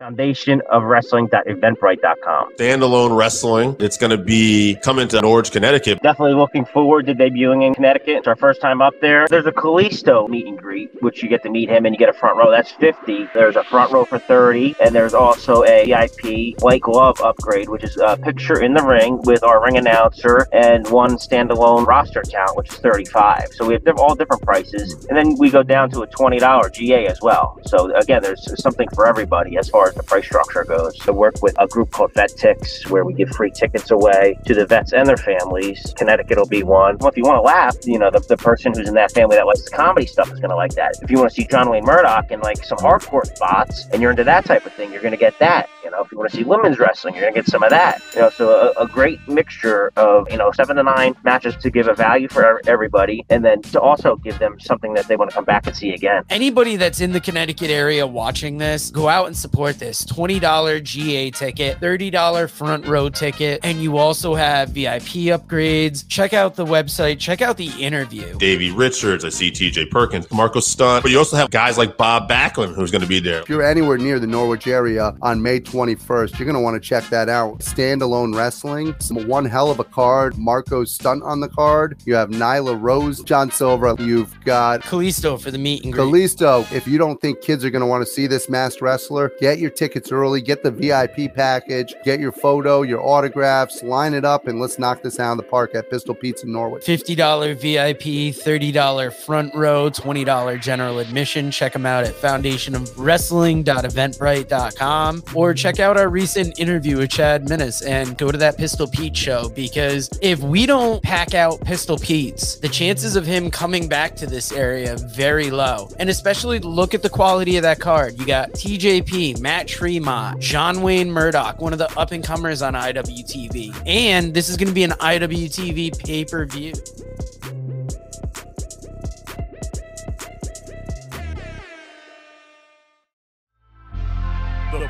Foundation of Wrestling.eventbrite.com. Standalone Wrestling. It's going to be coming to Norwich, Connecticut. Definitely looking forward to debuting in Connecticut. It's our first time up there. There's a Kalisto meet and greet, which you get to meet him and you get a front row. That's 50. There's a front row for 30. And there's also a VIP white glove upgrade, which is a picture in the ring with our ring announcer and one standalone roster count, which is 35. So we have all different prices. And then we go down to a $20 GA as well. So again, there's something for everybody as far as the price structure goes. To work with a group called Vet Tix, where we give free tickets away to the vets and their families. Connecticut will be one. Well, if you want to laugh, you know, the, the person who's in that family that likes the comedy stuff is going to like that. If you want to see John Wayne Murdoch and like some hardcore spots and you're into that type of thing, you're going to get that. You know, if you want to see women's wrestling, you're going to get some of that. You know, so a, a great mixture of, you know, seven to nine matches to give a value for everybody and then to also give them something that they want to come back and see again. Anybody that's in the Connecticut area watching this, go out and support this. $20 GA ticket, $30 front row ticket, and you also have VIP upgrades. Check out the website, check out the interview. Davey Richards, I see TJ Perkins, Marko Stunt, but you also have guys like Bob Backlund who's going to be there. If you're anywhere near the Norwich area on May 21st, you're going to want to check that out. Standalone Wrestling, some one hell of a card. Marko Stunt on the card. You have Nyla Rose, John Silver. You've got Kalisto for the meet and greet. Kalisto. If you don't think kids are going to want to see this masked wrestler, get your tickets early, get the VIP package, get your photo, your autographs, line it up, and let's knock this out of the park at Pistol Pizza Norwich. $50 VIP, $30 front row, $20 general admission. Check them out at foundationofwrestling.eventbrite.com or check out our recent interview with Chad Minnis and go to that Pistol Pete show because if we don't pack out Pistol Pete's, the chances of him coming back to this area very low. And especially look at the quality of that card. You got TJP, Matt Tremont, John Wayne Murdoch, one of the up and comers on IWTV. And this is going to be an IWTV pay per view.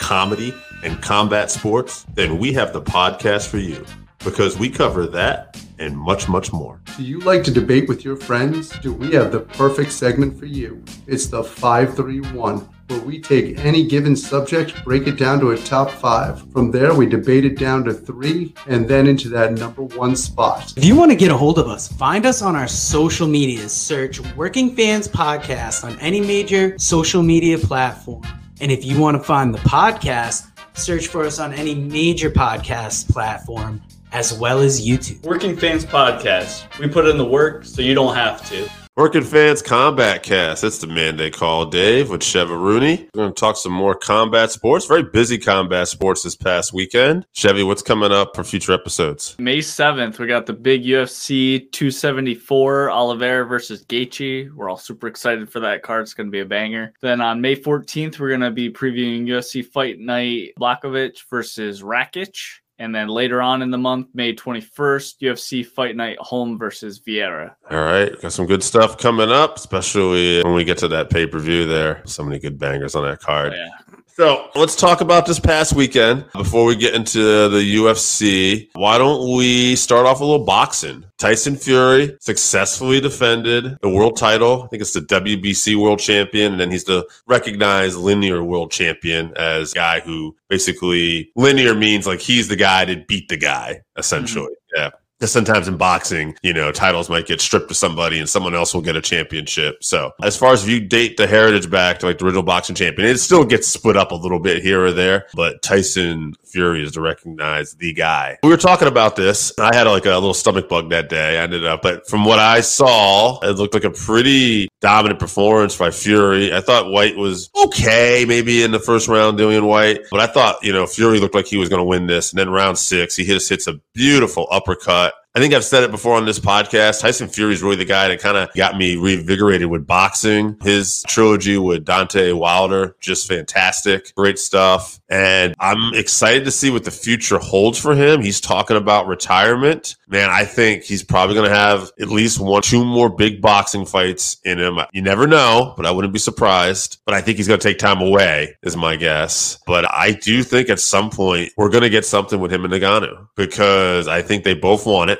comedy, and combat sports? Then we have the podcast for you because we cover that and much, much more. Do you like to debate with your friends? Do we have the perfect segment for you? It's the 531, where we take any given subject, break it down to a top five. From there, we debate it down to three and then into that number one spot. If you want to get a hold of us, find us on our social medias. Search Working Fans Podcast on any major social media platform. And if you want to find the podcast, search for us on any major podcast platform as well as YouTube. Working Fans Podcast. We put in the work so you don't have to. Working Fans Combat Cast. It's the man they call Dave with Chevy Rooney. We're going to talk some more combat sports. Very busy combat sports this past weekend. Chevy, what's coming up for future episodes? May 7th, we got the big UFC 274 Oliveira versus Gaethje. We're all super excited for that card. It's going to be a banger. Then on May 14th, we're going to be previewing UFC Fight Night Blachowicz versus Rakic. And then later on in the month, May 21st, UFC Fight Night Holm versus Vieira. All right. Got some good stuff coming up, especially when we get to that pay per view there. So many good bangers on that card. Oh, yeah. So let's talk about this past weekend before we get into the UFC. Why don't we start off a little boxing? Tyson Fury successfully defended the world title. I think it's the WBC world champion. And then he's the recognized linear world champion as guy who basically linear means like he's the guy to beat the guy, essentially. Mm-hmm. Yeah. Sometimes in boxing, you know, titles might get stripped to somebody and someone else will get a championship. So, as far as if you date the heritage back to like the original boxing champion, it still gets split up a little bit here or there. But Tyson Fury is to recognize the guy. We were talking about this. I had like a little stomach bug that day. I ended up, but from what I saw, it looked like a pretty dominant performance by Fury. I thought Whyte was okay, maybe in the first round, doing Whyte, but I thought, you know, Fury looked like he was going to win this. And then round six, he hits, hits a beautiful uppercut but I think I've said it before on this podcast. Tyson Fury is really the guy that kind of got me reinvigorated with boxing. His trilogy with Deontay Wilder, just fantastic. Great stuff. And I'm excited to see what the future holds for him. He's talking about retirement. Man, I think he's probably going to have at least one, two more big boxing fights in him. You never know, but I wouldn't be surprised. But I think he's going to take time away, is my guess. But I do think at some point we're going to get something with him and Ngannou because I think they both want it.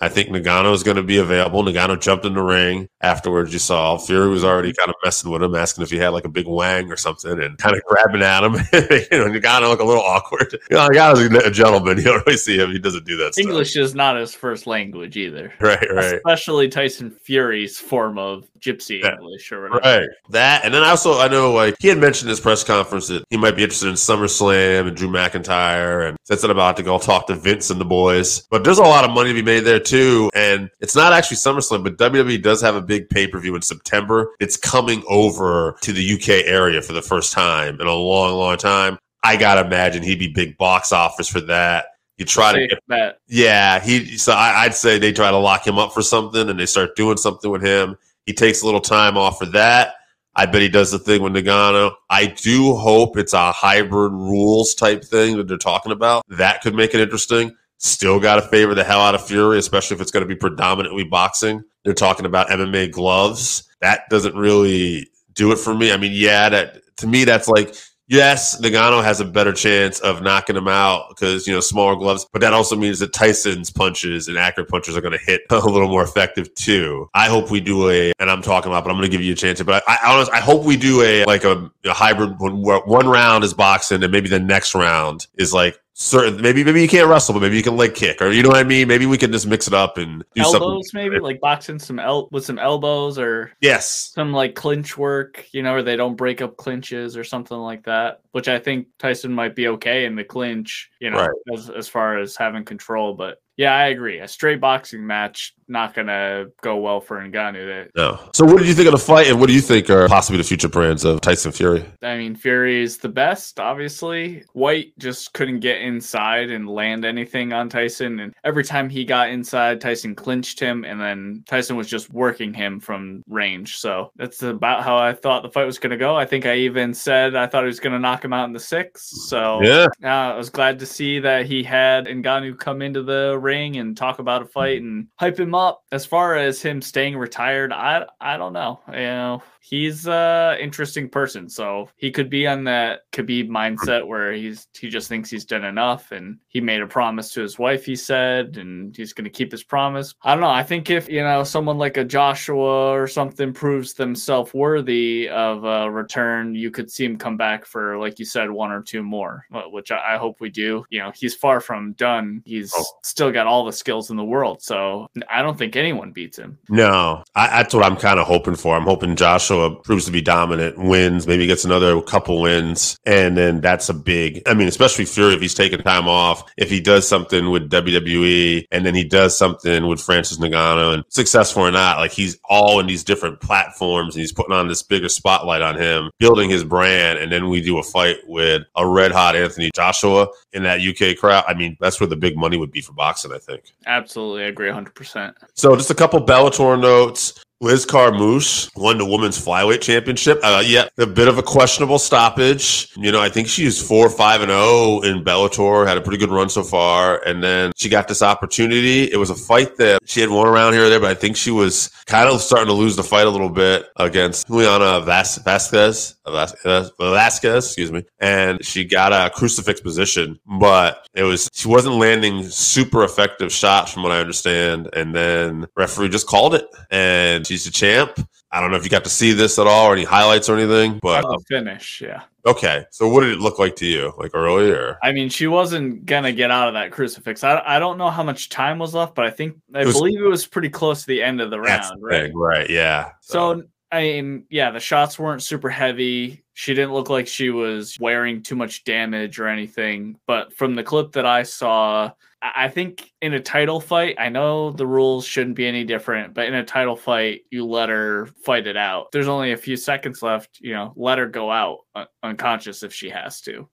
I think Ngannou is going to be available. Ngannou jumped in the ring afterwards. You saw Fury was already kind of messing with him, asking if he had like a big wang or something, and kind of grabbing at him. you know, Ngannou looked a little awkward. You know, Ngannou's a gentleman. You don't really see him. He doesn't do that. English stuff. is not his first language either. Right, right. Especially Tyson Fury's form of Gypsy Yeah. English or whatever. Right. That, and then also, I know like he had mentioned in his press conference that he might be interested in SummerSlam and Drew McIntyre, and said something about to go talk to Vince and the boys. But there's a lot of money to be made there too, and it's not actually SummerSlam, but WWE does have a big pay per view in September. It's coming over to the UK area for the first time in a long, long time. I gotta imagine he'd be big box office for that. You try to get that. yeah, he. So I, I'd say they try to lock him up for something, and they start doing something with him. He takes a little time off for that. I bet he does the thing with Ngannou. I do hope it's a hybrid rules type thing that they're talking about. That could make it interesting. Still got to favor the hell out of Fury, especially if it's going to be predominantly boxing. They're talking about MMA gloves. That doesn't really do it for me. I mean, yeah, that to me that's like yes, Ngannou has a better chance of knocking him out because you know smaller gloves, but that also means that Tyson's punches and accurate punches are going to hit a little more effective too. I hope we do a, and I'm talking about, but I'm going to give you a chance. But I, I honestly, I hope we do a like a, a hybrid one one round is boxing and maybe the next round is like certain. Maybe maybe you can't wrestle, but maybe you can leg kick or you know what I mean. Maybe we can just mix it up and do something. elbows maybe like boxing some el- with some elbows or Yes. some like clinch work you know where they don't break up clinches or something like that which i think tyson might be okay in the clinch you know Right. as, as far as having control but yeah i agree a straight boxing match not gonna go well for Ngannou. That No. So what did you think of the fight, and what do you think are possibly the future plans of Tyson Fury? I mean, Fury is the best, obviously. Whyte just couldn't get inside and land anything on Tyson. And every time he got inside, Tyson clinched him, and then Tyson was just working him from range. So that's about how I thought the fight was going to go. I think I even said I thought he was going to knock him out in the sixth. So Yeah. uh, I was glad to see that he had Ngannou come into the ring and talk about a fight and hype him up. As far as him staying retired, I I don't know. You know, he's a interesting person. So he could be on that Khabib mindset where he's he just thinks he's done enough, and he made a promise to his wife. He said, and he's going to keep his promise. I don't know. I think if you know someone like a Joshua or something proves themselves worthy of a return, you could see him come back for, like you said, one or two more, which I, hope we do. You know, he's far from done. He's Oh. still got all the skills in the world, so I don't think anyone beats him. No, I, that's what I'm kind of hoping for. I'm hoping Joshua proves to be dominant, wins, maybe gets another couple wins, and then that's a big. I mean, especially Fury if he's taking time off, if he does something with WWE, and then he does something with Francis Ngannou, and successful or not, like he's all in these different platforms, and he's putting on this bigger spotlight on him, building his brand, and then we do a fight with a red hot Anthony Joshua in that UK crowd. I mean, that's where the big money would be for boxing, I think. Absolutely, I agree 100%. So just a couple Bellator notes. Liz Carmouche won the women's flyweight championship. Uh, yeah, a bit of a questionable stoppage. You know, I think she's four, five, and zero in Bellator. Had a pretty good run so far, and then she got this opportunity. It was a fight that she had won around here or there, but I think she was kind of starting to lose the fight a little bit against Juliana Vas- Vasquez. Vasquez, excuse me, and she got a crucifix position, but it was she wasn't landing super effective shots from what I understand, and then referee just called it, and she's the champ. I don't know if you got to see this at all or any highlights or anything, but finish, yeah. okay. So what did it look like to you, like earlier? I mean, she wasn't gonna get out of that crucifix. I, I don't know how much time was left, but I think I It was- believe it was pretty close to the end of the round, the right? thing, right? Yeah. So I mean, yeah, the shots weren't super heavy. She didn't look like she was wearing too much damage or anything. But from the clip that I saw, I think in a title fight, I know the rules shouldn't be any different, but in a title fight, you let her fight it out. There's only a few seconds left, you know, let her go out unconscious if she has to.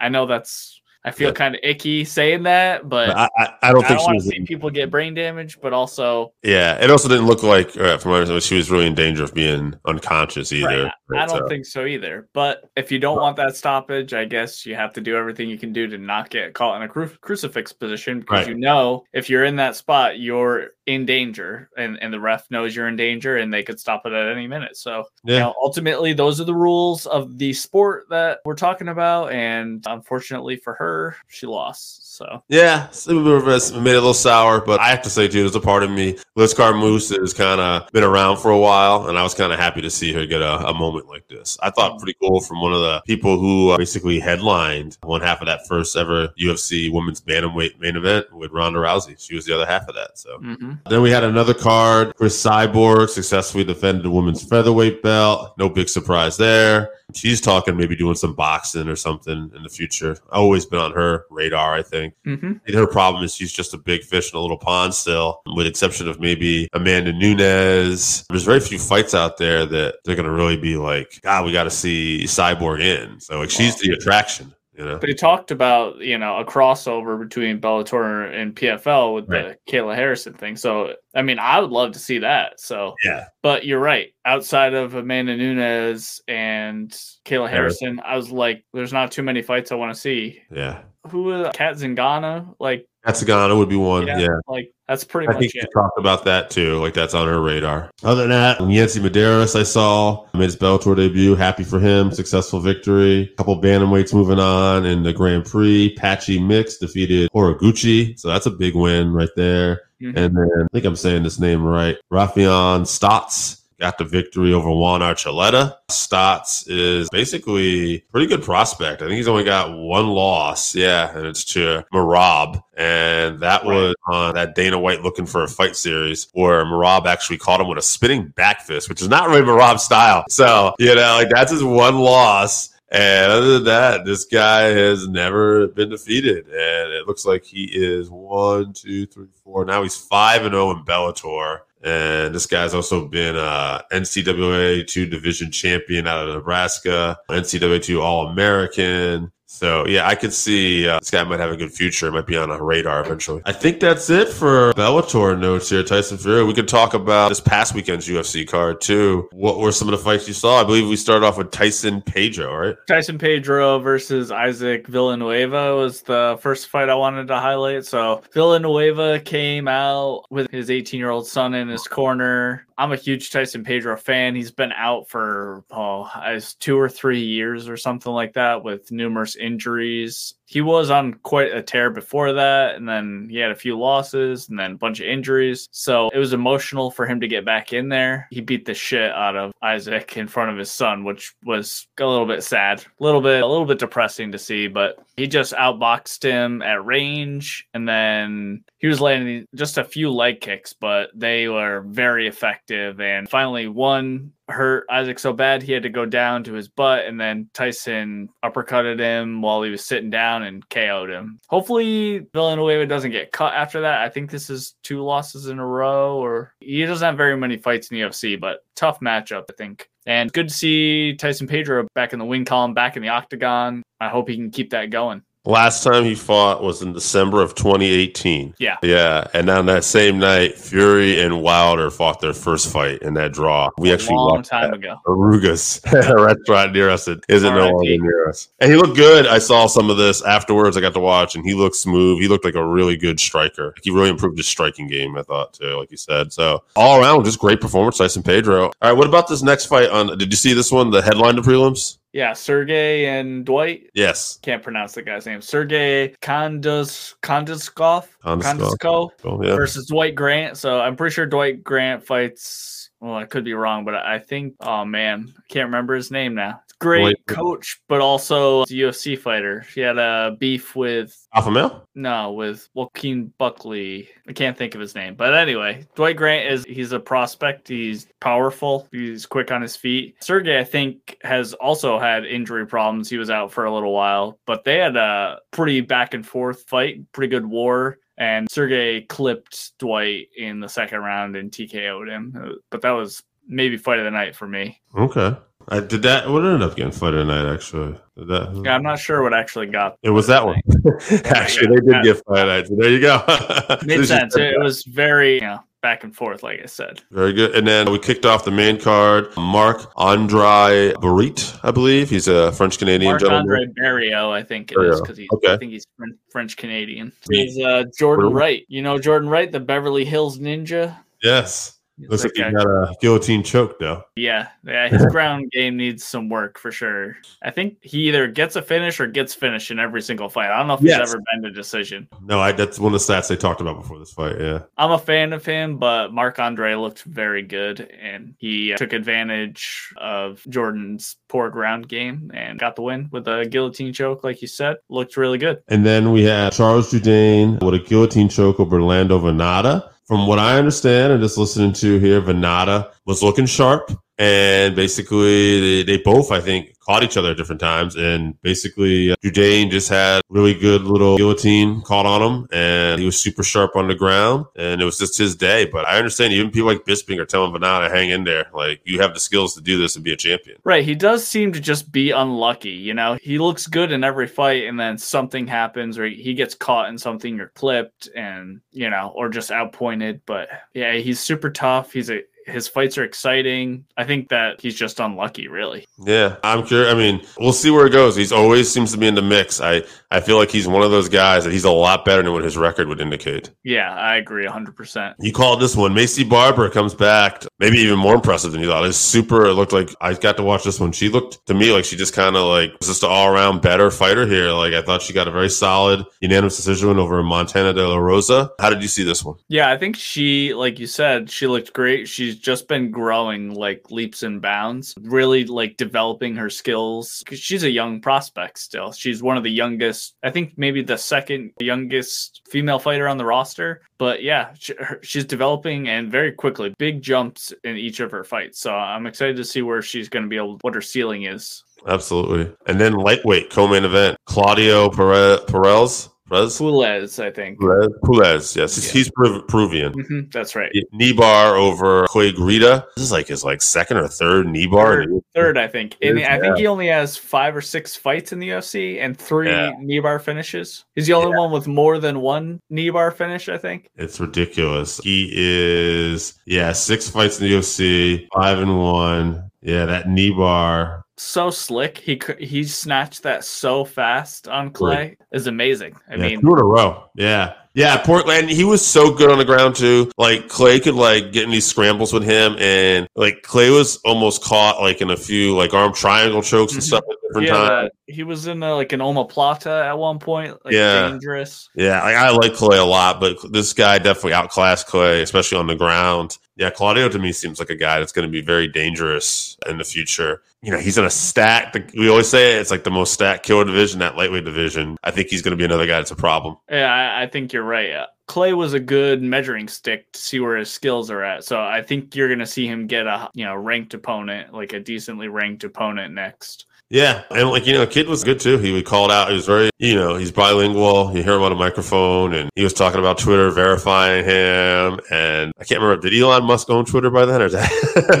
I know that's I feel Yeah. kind of icky saying that, but I, I, I don't I think don't she was. see people get brain damage, but also Yeah, it also didn't look like, uh, from my understanding, she was really in danger of being unconscious either. Right. I don't uh, think so either. But if you don't want that stoppage, I guess you have to do everything you can do to not get caught in a cru- crucifix position because Right. you know if you're in that spot, you're in danger, and, and the ref knows you're in danger, and they could stop it at any minute. So, you Yeah. know, ultimately, those are the rules of the sport that we're talking about. And unfortunately for her, she lost. So, Yeah, it made it a little sour, but I have to say too, there's a part of me. Liz Carmouche has kind of been around for a while, and I was kind of happy to see her get a, a moment like this. I thought pretty cool from one of the people who uh, basically headlined one half of that first ever UFC Women's Bantamweight main event with Ronda Rousey. She was the other half of that. So mhm. then we had another card. Cris Cyborg successfully defended the women's featherweight belt. No big surprise there. She's talking maybe doing some boxing or something in the future. Always been on her radar, I think. Mhm. And her problem is she's just a big fish in a little pond still, with exception of maybe Amanda Nunes. There's very few fights out there that they're going to really be like, God, we got to see Cyborg in. So like, she's the attraction, you know? But he talked about, you know, a crossover between Bellator and PFL with the Kayla Harrison thing. So, I mean, I would love to see that. So, Yeah. but you're right. Outside of Amanda Nunes and Kayla Harrison, I was like, there's not too many fights I want to see. Yeah. Who is Cat Zingano? Like, Cat Zingano would be one. yeah, yeah. like that's pretty I much think she it. talked about that too. Like that's on her radar. Other than that, Yancy Medeiros, I saw made his Bellator debut. Happy for him. Successful victory. A couple bantamweights moving on in the Grand Prix. Patchy Mix defeated Horiguchi. So that's a big win right there. Mhm. And then I think I'm saying this name right. Raufeon Stots got the victory over Juan Archuleta. Stots is basically a pretty good prospect. I think he's only got one loss. Yeah, and it's to Merab. And that was on that Dana White looking for a fight series where Merab actually caught him with a spinning back fist, which is not really Merab's style. So, you know, like that's his one loss. And other than that, this guy has never been defeated. And it looks like he is one, two, three, four. Now he's five and zero in Bellator. And this guy's also been uh, NCAA two division champion out of Nebraska, NCAA two All American. So yeah, I could see uh, this guy might have a good future. Might be on a radar eventually. I think that's it for Bellator notes here. Tyson Fury. We could talk about this past weekend's UFC card too. What were some of the fights you saw? I believe we started off with Tyson Pedro, right? Tyson Pedro versus Isaac Villanueva was the first fight I wanted to highlight. So Villanueva came out with his 18 year old son in his corner. I'm a huge Tyson Pedro fan. He's been out for oh, as two or three years or something like that with numerous injuries. He was on quite a tear before that, and then he had a few losses and then a bunch of injuries. So it was emotional for him to get back in there. He beat the shit out of Isaac in front of his son, which was a little bit sad, a little bit, a little bit depressing to see. But he just outboxed him at range, and then he was landing just a few leg kicks, but they were very effective. And finally, one hurt Isaac so bad he had to go down to his butt, and then Tyson uppercutted him while he was sitting down and KO'd him. Hopefully, Villanueva doesn't get cut after that. I think this is two losses in a row, or he doesn't have very many fights in the UFC, but tough matchup, I think. And good to see Tyson Pedro back in the win column, back in the octagon. I hope he can keep that going. Last time he fought was in December of 2018. Yeah. Yeah. And on that same night, Fury and Wilder fought their first fight in that draw. We a actually long time ago. Arugas restaurant near us. It isn't no longer near us. And he looked good. I saw some of this afterwards. I got to watch, and he looked smooth. He looked like a really good striker. He really improved his striking game, I thought, too, like you said. So all around, just great performance, Tyson Pedro. All right, what about this next fight on did you see this one? The headline to prelims? Yeah, Sergey and Dwight. Yes. Can't pronounce the guy's name. Sergey Kondos Kondoskov Kondoskov. Yeah. versus Dwight Grant. So I'm pretty sure Dwight Grant fights. Well, I could be wrong, but I think. Oh man, I can't remember his name now. Great coach, but also a UFC fighter. She had a beef with Alpha male? no, with Joaquin Buckley. I can't think of his name. But anyway, Dwight Grant is he's a prospect. He's powerful. He's quick on his feet. Sergey, I think, has also had injury problems. He was out for a little while, but they had a pretty back and forth fight, pretty good war. And Sergey clipped Dwight in the second round and TKO'd him. Uh, But that was maybe fight of the night for me. Okay. I did that. What ended up getting fight of the night? Actually, did that? Yeah, I'm not sure what actually got. It was that one. actually, they did get fight night. So there you go. Made sense. It was very, you know, back and forth, like I said. Very good. And then we kicked off the main card. Marc Andre Barit, I believe. He's a French Canadian Marc gentleman. Andre Barriault, I think it is, Barriault. because he's Okay. I think he's French Canadian. He's uh, Jordan Wright. You know Jordan Wright, the Beverly Hills Ninja. Yes. Looks like like he got a guillotine choke, though. Yeah, yeah, his ground game needs some work for sure. I think he either gets a finish or gets finished in every single fight. I don't know if Yes. he's ever been to decision. No, I, that's one of the stats they talked about before this fight. Yeah. I'm a fan of him, but Marc Andre looked very good and he uh, took advantage of Jordan's poor ground game and got the win with a guillotine choke, like you said. Looked really good. And then we had Charles Jourdain with a guillotine choke over Orlando Vannata. From what I understand and just listening to here, Vannata was looking sharp. And basically, they, they both, I think, caught each other at different times. And basically, uh, Jourdain just had really good little guillotine caught on him. And he was super sharp on the ground. And it was just his day. But I understand even people like Bisping are telling Vannata, hang in there. Like, you have the skills to do this and be a champion. Right, he does seem to just be unlucky. You know, he looks good in every fight, and then something happens, or he gets caught in something, or clipped, and you know, or just outpointed. But yeah, he's super tough. He's a his fights are exciting. I think that he's just unlucky, really. Yeah, I'm curious. I mean, we'll see where it goes. He's always seems to be in the mix. I, I feel like he's one of those guys that he's a lot better than what his record would indicate. Yeah, I agree 100%. You called this one. Macy Barber comes back, maybe even more impressive than you thought. It's super. It looked like I got to watch this one. She looked to me like she just kind of like was just an all around better fighter here. Like I thought she got a very solid unanimous decision win over Montana De La Rosa. How did you see this one? Yeah, I think she, like you said, she looked great. She's just been growing like leaps and bounds, really like developing her skills. 'Cause she's a young prospect still. She's one of the youngest, I think maybe the second youngest female fighter on the roster. But yeah, she, her, she's developing and very quickly, big jumps in each of her fights. So I'm excited to see where she's going to be able, what her ceiling is. Absolutely. And then lightweight co-main event: Claudio Pere- Perez. Perez. Puelles, I think. Puelles. Yes, he's, Yeah. he's Peru- Peruvian. Mhm, that's right. knee bar over Clay Guida. This is like his like second or third knee bar. Third, third, I think. And I think yeah. he only has five or six fights in the UFC and three Yeah. knee bar finishes. He's the only one with more than one knee bar finish, I think. It's ridiculous. He is yeah, six fights in the UFC, five and one. Yeah, that knee bar. So slick. He he snatched that so fast on Clay is amazing. I yeah, mean, two in a row. Yeah. Yeah, Portland, he was so good on the ground too. Like Clay could like get in these scrambles with him and like Clay was almost caught like in a few like arm triangle chokes and Mhm. stuff at different yeah, times. he was in a, like an omoplata at one point. Like Yeah. dangerous. Yeah, I, I like Clay a lot, but this guy definitely outclassed Clay, especially on the ground. Yeah, Claudio to me seems like a guy that's going to be very dangerous in the future. You know, he's in a stack. We always say it's like the most stacked killer division, that lightweight division. I think he's going to be another guy that's a problem. Yeah, I, I think you're right. Uh, Clay was a good measuring stick to see where his skills are at. So I think you're going to see him get a you know ranked opponent, like a decently ranked opponent next. Yeah, and like you know, kid was good too. He would call it out. He was very, you know, he's bilingual. You hear him on a microphone, and he was talking about Twitter verifying him. And I can't remember, did Elon Musk own Twitter by then, or is that?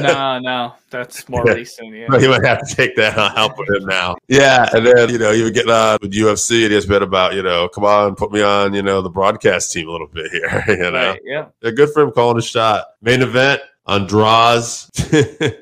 no, no, that's more Yeah. recent. Yeah. He might have to take that on help with him now. Yeah, and then you know he would get on with UFC, and he has been about you know, come on, put me on you know the broadcast team a little bit here. You know, Right, yeah. yeah, good for him calling a shot. Main event. Andrade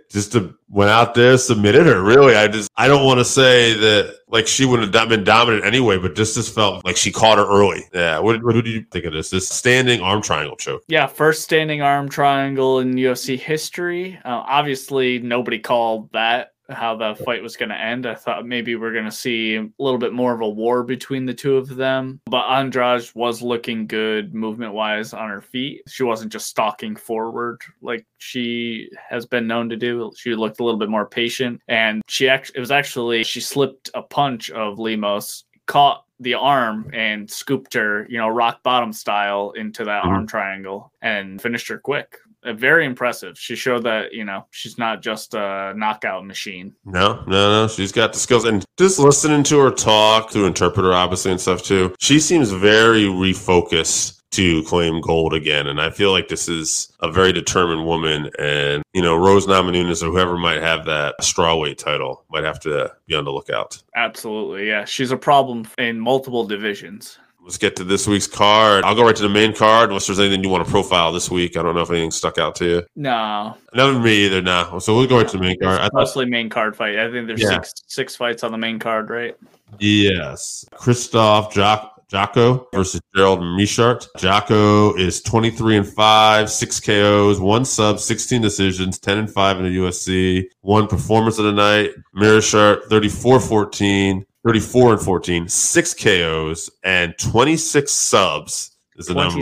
just went out there, submitted her. Really, I just I don't want to say that like she wouldn't have been dominant anyway, but just just felt like she caught her early. Yeah, what, what did you think of this? This standing arm triangle choke. Yeah, first standing arm triangle in UFC history. Uh, obviously, nobody called that how the fight was going to end. I thought maybe we're going to see a little bit more of a war between the two of them. But Andrade was looking good movement wise on her feet. She wasn't just stalking forward like she has been known to do. She looked a little bit more patient, and she actually it was actually she slipped a punch of Lemos, caught the arm and scooped her, you know, rock bottom style into that mm-hmm. arm triangle and finished her quick. Uh, very impressive. She showed that, you know, she's not just a knockout machine. No, no, no. She's got the skills. And just listening to her talk, through interpreter, obviously, and stuff too, she seems very refocused to claim gold again. And I feel like this is a very determined woman. And, you know, Rose Namajunas or whoever might have that strawweight title might have to be on the lookout. Absolutely. Yeah. She's a problem in multiple divisions. Let's get to this week's card. I'll go right to the main card unless there's anything you want to profile this week. I don't know if anything stuck out to you. No. None of me either now. So we'll go right to the main card. I thought, Mostly main card fight. I think there's Yeah. six six fights on the main card, right? yes. Christoph Jock. Jotko versus Gerald Meerschaert. Jotko is 23 and 5, 6 KOs, 1 sub, 16 decisions, 10 and 5 in the UFC, 1 performance of the night. Meerschaert 34 14, 34 and 14, 6 KOs, and 26 subs is the number.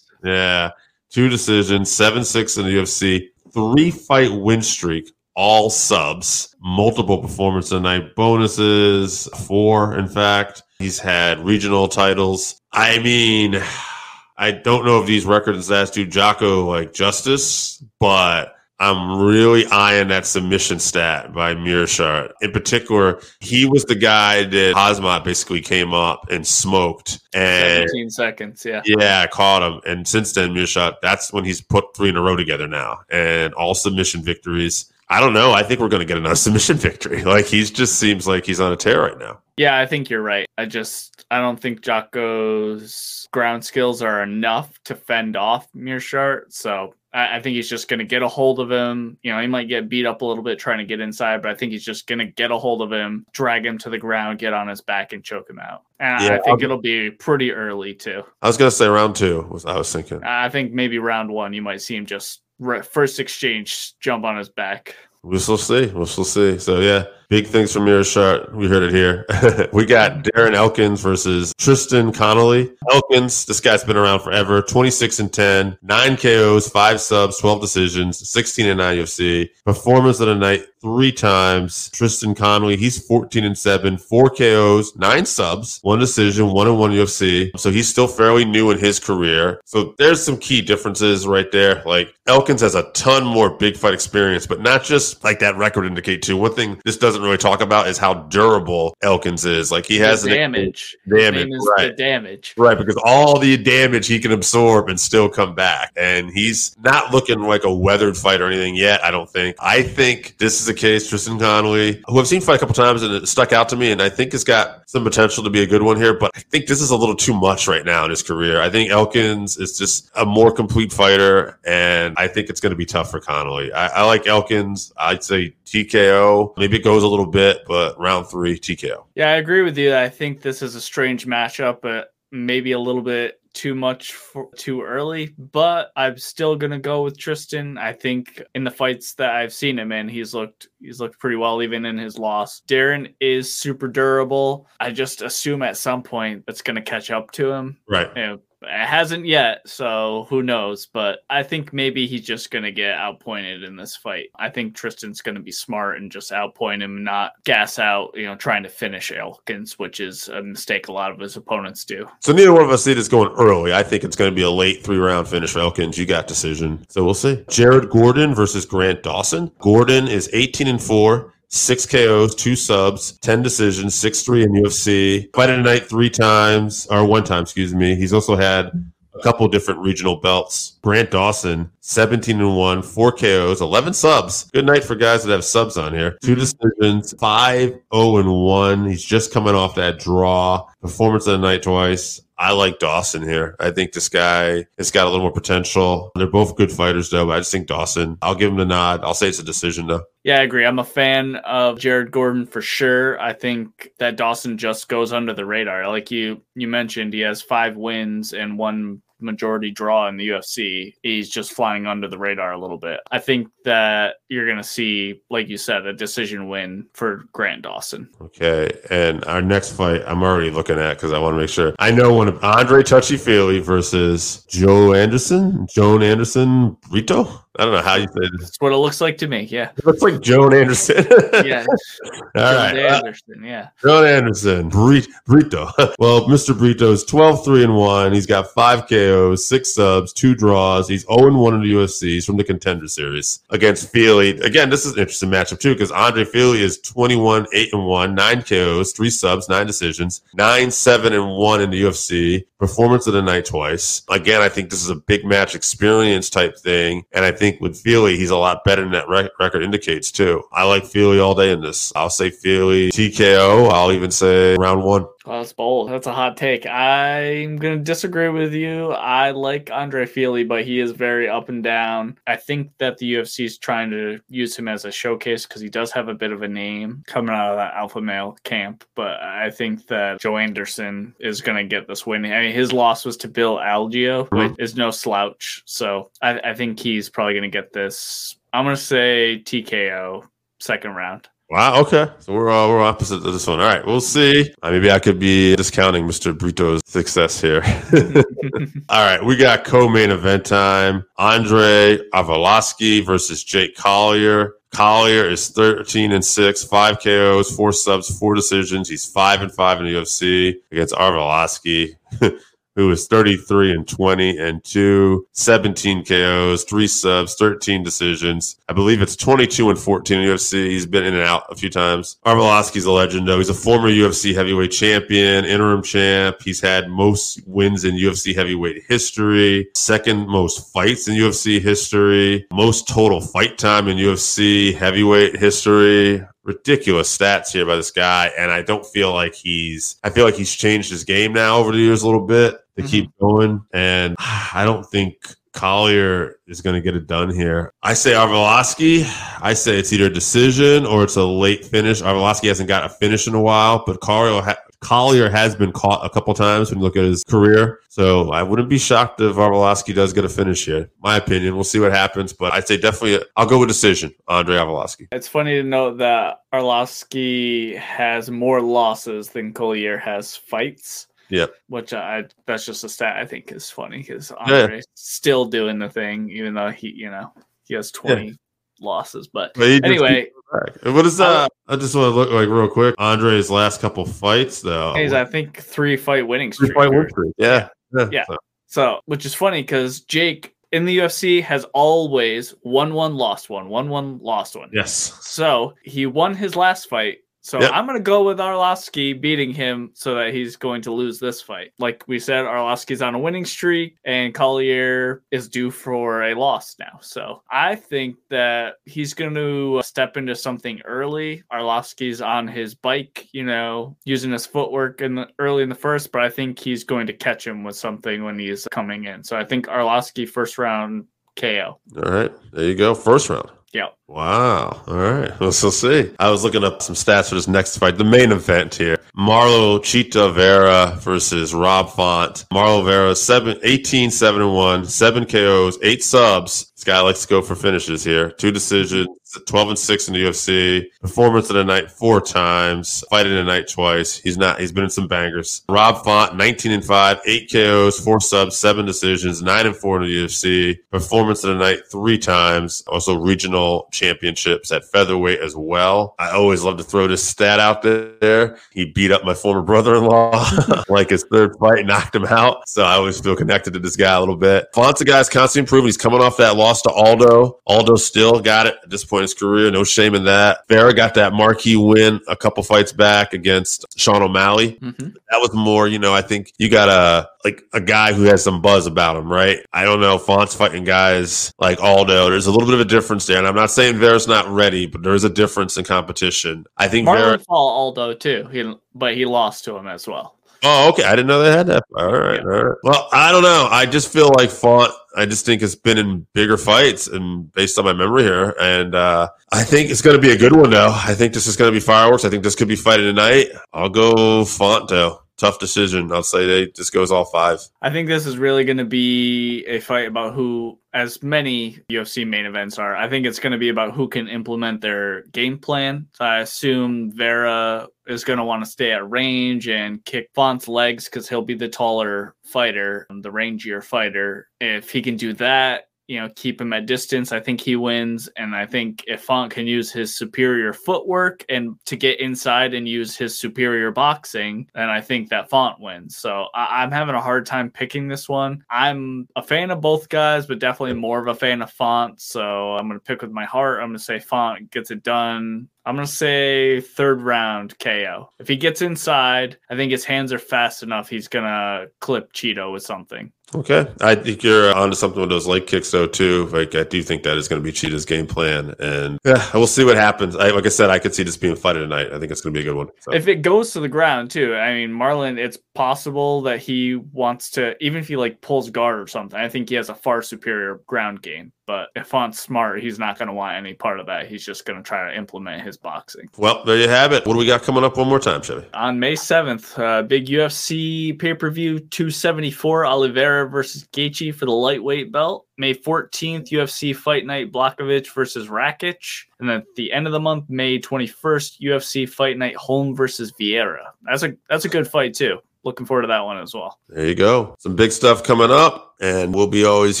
Yeah. Two decisions, seven six in the UFC, three fight win streak, all subs, multiple performance of the night bonuses, four, in fact. He's had regional titles. I mean, I don't know if these records stats do Jotko like justice, but I'm really eyeing that submission stat by Meerschaert. In particular, he was the guy that Khamzat basically came up and smoked. And Seventeen seconds. Yeah. yeah, I caught him. And since then, Meerschaert, that's when he's put three in a row together now and all submission victories. I don't know. I think we're going to get another submission victory. Like he just seems like he's on a tear right now. Yeah, I think you're right. I just I don't think Jotko's ground skills are enough to fend off Meerschaert. So I, I think he's just gonna get a hold of him. You know, he might get beat up a little bit trying to get inside, but I think he's just gonna get a hold of him, drag him to the ground, get on his back, and choke him out. And Yeah, I think I'll- it'll be pretty early too. I was going to say round two. Was I was thinking. I think maybe round one you might see him just re- first exchange jump on his back. We'll still see. We'll still see. So yeah, big things from Meerschaert. We heard it here. we got Darren Elkins versus Tristan Connelly. Elkins, this guy's been around forever. 26 and 10, nine KOs, five subs, 12 decisions, 16 and 9 UFC. Performance of the night three times. Tristan Connelly, he's 14 and 7, four KOs, nine subs, one decision, one and one UFC. So he's still fairly new in his career. So there's some key differences right there. Like Elkins has a ton more big fight experience, but not just like that record indicate too. One thing this doesn't really talk about is how durable Elkins is. Like he has the damage. Damage, right. the damage. Right, because all the damage he can absorb and still come back. And he's not looking like a weathered fight or anything yet, I don't think. I think this is the case. Tristan Connelly, who I've seen fight a couple times and it stuck out to me, and I think has got some potential to be a good one here, but I think this is a little too much right now in his career. I think Elkins is just a more complete fighter, and I think it's going to be tough for Connelly. I, I like Elkins. I'd say TKO. Maybe it goes a little bit, but round three, TKO. Yeah, I agree with you. I think this is a strange matchup, but maybe a little bit too much for too early. But I'm still gonna go with Tristan. I think in the fights that I've seen him in, he's looked he's looked pretty well even in his loss. Darren is super durable. I just assume at some point it's gonna catch up to him. Right. You know, it hasn't yet, so who knows? But I think maybe he's just gonna get outpointed in this fight. I think Tristan's gonna be smart and just outpoint him, not gas out. You know, trying to finish Elkins, which is a mistake a lot of his opponents do. So neither one of us see this going early. I think it's going to be a late three round finish for Elkins. You got decision. So we'll see. Jared Gordon versus Grant Dawson. Gordon is 18 and 4. Six KOs, two subs, 10 decisions, 6 3 in UFC. Fight of the night three times, or one time, excuse me. He's also had a couple different regional belts. Grant Dawson, 17 and 1, 4 KOs, 11 subs. Good night for guys that have subs on here. Two decisions, 5 0 and 1. He's just coming off that draw. Performance of the night twice. I like Dawson here. I think this guy has got a little more potential. They're both good fighters, though, I just think Dawson. I'll give him the nod. I'll say it's a decision, though. Yeah, I agree. I'm a fan of Jared Gordon for sure. I think that Dawson just goes under the radar. Like you you mentioned, he has five wins and one majority draw in the UFC. He's just flying under the radar a little bit. I think that you're going to see, like you said, a decision win for Grant Dawson. Okay, and our next fight, I'm already looking at because I want to make sure. I know one of Andre Touchy Feely versus Joe Anderson, Joan Anderson Brito. I don't know how you say this. That's what it looks like to me. Yeah. It looks like Joan Anderson. Yeah. Joan Uh, Anderson. Yeah. Joan Anderson, Brito. well, Mr. Brito's 12 3 and 1. He's got five KOs, six subs, two draws. He's 0 1 in the UFC. He's from the contender series against Fili. Again, this is an interesting matchup, too, because Andre Fili is 21 8 and 1, nine KOs, three subs, nine decisions, 9 7 and 1 in the UFC. Performance of the night twice. Again, I think this is a big match experience type thing. And I think with Fili, he's a lot better than that rec- record indicates too. I like Fili all day in this. I'll say Fili TKO. I'll even say round one. That's bold. That's a hot take. I'm going to disagree with you. I like Andre Fili, but he is very up and down. I think that the UFC is trying to use him as a showcase because he does have a bit of a name coming out of that alpha male camp. But I think that Joe Anderson is going to get this win. I mean, his loss was to Bill Algeo, uh-huh. which is no slouch. So I, I think he's probably going to get this. I'm going to say TKO second round. Wow. Okay. So we're all we're opposite of this one. All right. We'll see. Uh, maybe I could be discounting Mr. Brito's success here. all right. We got co-main event time. Andre Arlovski versus Jake Collier. Collier is 13 and 6, 5 KOs, 4 subs, 4 decisions. He's 5 and 5 in the UFC against Arlovski. who is 33 and 20 and 2, 17 KOs, 3 subs, 13 decisions. I believe it's 22 and 14 in UFC. He's been in and out a few times. Arlovski's a legend, though. He's a former UFC heavyweight champion, interim champ. He's had most wins in UFC heavyweight history, second most fights in UFC history, most total fight time in UFC heavyweight history ridiculous stats here by this guy and i don't feel like he's i feel like he's changed his game now over the years a little bit to Mhm. keep going and i don't think collier is going to get it done here. I say arlovski i say it's either a decision or it's a late finish. Arlovski hasn't got a finish in a while but collier, ha- collier has been caught a couple times when you look at his career so i wouldn't be shocked if arlovski does get a finish here my opinion we'll see what happens but i'd say definitely i'll go with decision andre arlovski It's funny to note that Arlovski has more losses than Collier has fights. Yeah. Which I that's just a stat I think is funny because Yeah. Andre's still doing the thing, even though he you know he has twenty losses. But But anyway, keeps back. what is uh? I just want to look like real quick. Andre's last couple fights though. he's I think three fight winning streak. Three fight or- win streak. Yeah, yeah. Yeah. So, So, which is funny because Jake in the UFC has always won one, lost one, won one, lost one. yes. So he won his last fight. So Yep. I'm gonna go with Arlovski beating him so that he's going to lose this fight. Like we said, Arlovski's on a winning streak and Collier is due for a loss now. So I think that he's going to step into something early. Arlovski's on his bike, you know, using his footwork in the early in the first, but I think he's going to catch him with something when he's coming in. So I think Arlovski first round KO. All right. There you go. First round. Yeah. Wow. All right. Well, so see. I was looking up some stats for this next fight, the main event here. Marlo Chito Vera versus Rob Font. Marlo Vera, seven, 18, 7 and 1, 7 KOs, 8 subs. This guy likes to go for finishes here. Two decisions, 12 and 6 in the UFC. Performance of the night four times. Fighting the night twice. He's not, he's been in some bangers. Rob Font, 19 and 5, 8 KOs, 4 subs, 7 decisions, 9 and 4 in the UFC. Performance of the night three times. Also regional championships at featherweight as well. I always love to throw this stat out there. He beat up my former brother-in-law like his third fight, knocked him out. So I always feel connected to this guy a little bit. Font's a guy's constantly improving. He's coming off that loss to Aldo. Aldo still got it at this point in his career. No shame in that. Vera got that marquee win a couple fights back against Sean O'Malley Mm-hmm. that was more, you know, I think you got a like a guy who has some buzz about him, right? I don't know, Font's fighting guys like Aldo. There's a little bit of a difference there. And I'm not saying Vera's not ready, but there's a difference in competition. I think Vera Marlon fought Aldo too, he, but he lost to him as well. Oh, okay. I didn't know they had that. All right, all right. Well, I don't know. I just feel like Font. I just think it's been in bigger fights, and based on my memory here, and uh, I think it's going to be a good one. Though I think this is going to be fireworks. I think this could be fighting tonight. I'll go Font though. Tough decision. I'll say they just goes all five. I think this is really going to be a fight about who, as many UFC main events are, I think it's going to be about who can implement their game plan. So I assume Vera is going to want to stay at range and kick Font's legs because he'll be the taller fighter, um, the rangier fighter. If he can do that, you know, keep him at distance. I think he wins. And I think if Font can use his superior footwork and to get inside and use his superior boxing, then I think that Font wins. So I- I'm having a hard time picking this one. I'm a fan of both guys, but definitely more of a fan of Font. So I'm going to pick with my heart. I'm going to say Font gets it done I'm gonna say third round KO. If he gets inside, I think his hands are fast enough. He's gonna clip Chito with something. Okay, I think you're onto something with those leg kicks though too. Like I do think that is going to be Chito's game plan, and yeah, we'll see what happens. I, like I said, I could see this being fighted tonight. I think it's going to be a good one. So. If it goes to the ground too, I mean, Marlon, it's possible that he wants to, even if he like pulls guard or something. I think he has a far superior ground game. But if on smart, he's not going to want any part of that. He's just going to try to implement his boxing. Well, there you have it. What do we got coming up one more time, Chevy? On May 7th, uh, big UFC pay per view 274 Oliveira versus Gaethje for the lightweight belt. May 14th, UFC Fight Night Blachowicz versus Rakic. And then at the end of the month, May 21st, UFC Fight Night Holm versus Vieira. That's a that's a good fight too looking forward to that one as well. There you go. Some big stuff coming up, and we'll be always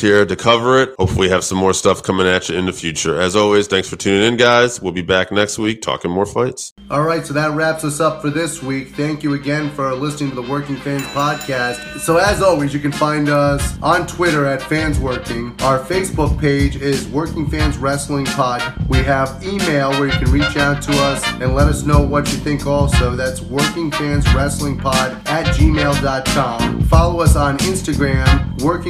here to cover it. Hopefully, we have some more stuff coming at you in the future. As always, thanks for tuning in, guys. We'll be back next week talking more fights. All right, so that wraps us up for this week. Thank you again for listening to the Working Fans podcast. So, as always, you can find us on Twitter at Fans Working. Our Facebook page is Working Fans Wrestling Pod. We have email where you can reach out to us and let us know what you think also. That's Working Fans Wrestling Pod at gmail.com. Follow us on Instagram, Working